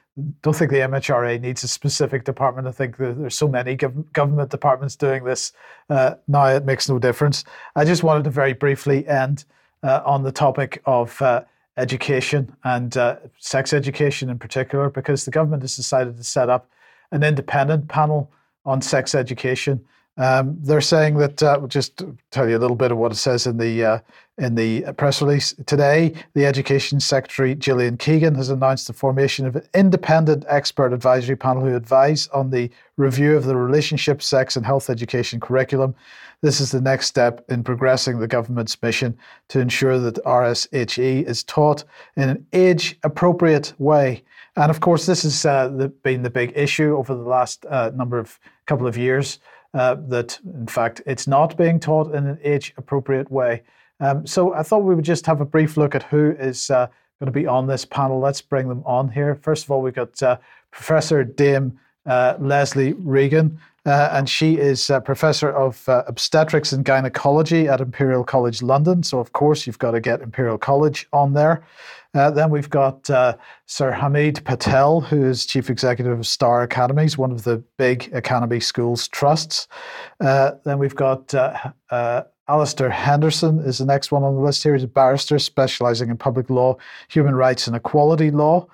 don't think the MHRA needs a specific department. I think there's so many gov- government departments doing this uh, now. It makes no difference. I just wanted to very briefly end uh, on the topic of uh, education and uh, sex education in particular, because the government has decided to set up an independent panel on sex education um, they're saying that uh, just to tell you a little bit of what it says in the uh, in the press release today. The Education Secretary Gillian Keegan has announced the formation of an independent expert advisory panel who advise on the review of the relationship, sex, and health education curriculum. This is the next step in progressing the government's mission to ensure that RSHE is taught in an age appropriate way And of course, this has uh, been the big issue over the last uh, number of couple of years. Uh, that in fact it's not being taught in an age appropriate way. Um, so I thought we would just have a brief look at who is uh, going to be on this panel. Let's bring them on here. First of all, we've got uh, Professor Dame uh, Lesley Regan, uh, and she is Professor of Obstetrics and Gynecology at Imperial College London. So, of course, you've got to get Imperial College on there. Uh, then we've got uh, Sir Hamid Patel, who is Chief Executive of Star Academies, one of the big academy schools trusts. Uh, then we've got Alistair Henderson is the next one on the list here. He's a barrister specializing in public law, human rights, and equality law.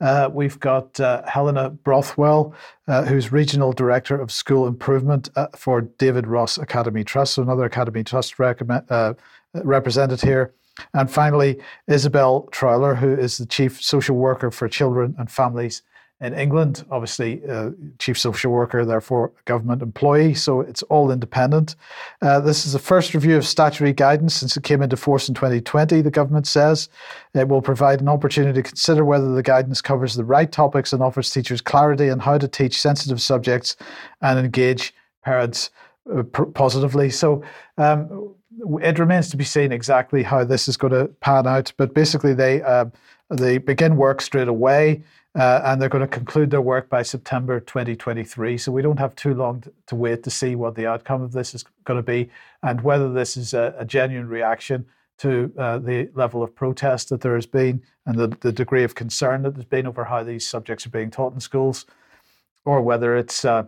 Uh, we've got uh, Helena Brothwell, uh, who's Regional Director of School Improvement uh, for David Ross Academy Trust, so another Academy Trust recommend, uh, represented here. And finally, Isabelle Trowler, who is the Chief Social Worker for Children and Families in England, obviously, uh, chief social worker, therefore a government employee, so it's all independent. Uh, this is the first review of statutory guidance since it came into force in 2020, the government says. It will provide an opportunity to consider whether the guidance covers the right topics and offers teachers clarity on how to teach sensitive subjects and engage parents uh, positively. So um, it remains to be seen exactly how this is going to pan out, but basically, they, uh, they begin work straight away. Uh, and they're going to conclude their work by September 2023. So we don't have too long to, wait to see what the outcome of this is going to be and whether this is a, a genuine reaction to uh, the level of protest that there has been and the, the degree of concern that there's been over how these subjects are being taught in schools, or whether it's uh,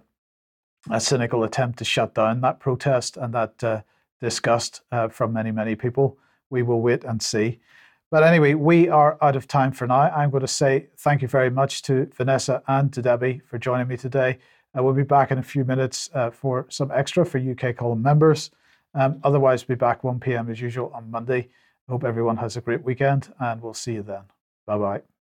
a cynical attempt to shut down that protest and that uh, disgust uh, from many, many people. We will wait and see. But anyway, we are out of time for now. I'm going to say thank you very much to Vanessa and to Debi for joining me today. Uh, we'll be back in a few minutes uh, for some extra for UK column members. Um, otherwise, we'll be back 1 p.m. as usual on Monday. I hope everyone has a great weekend and we'll see you then. Bye bye.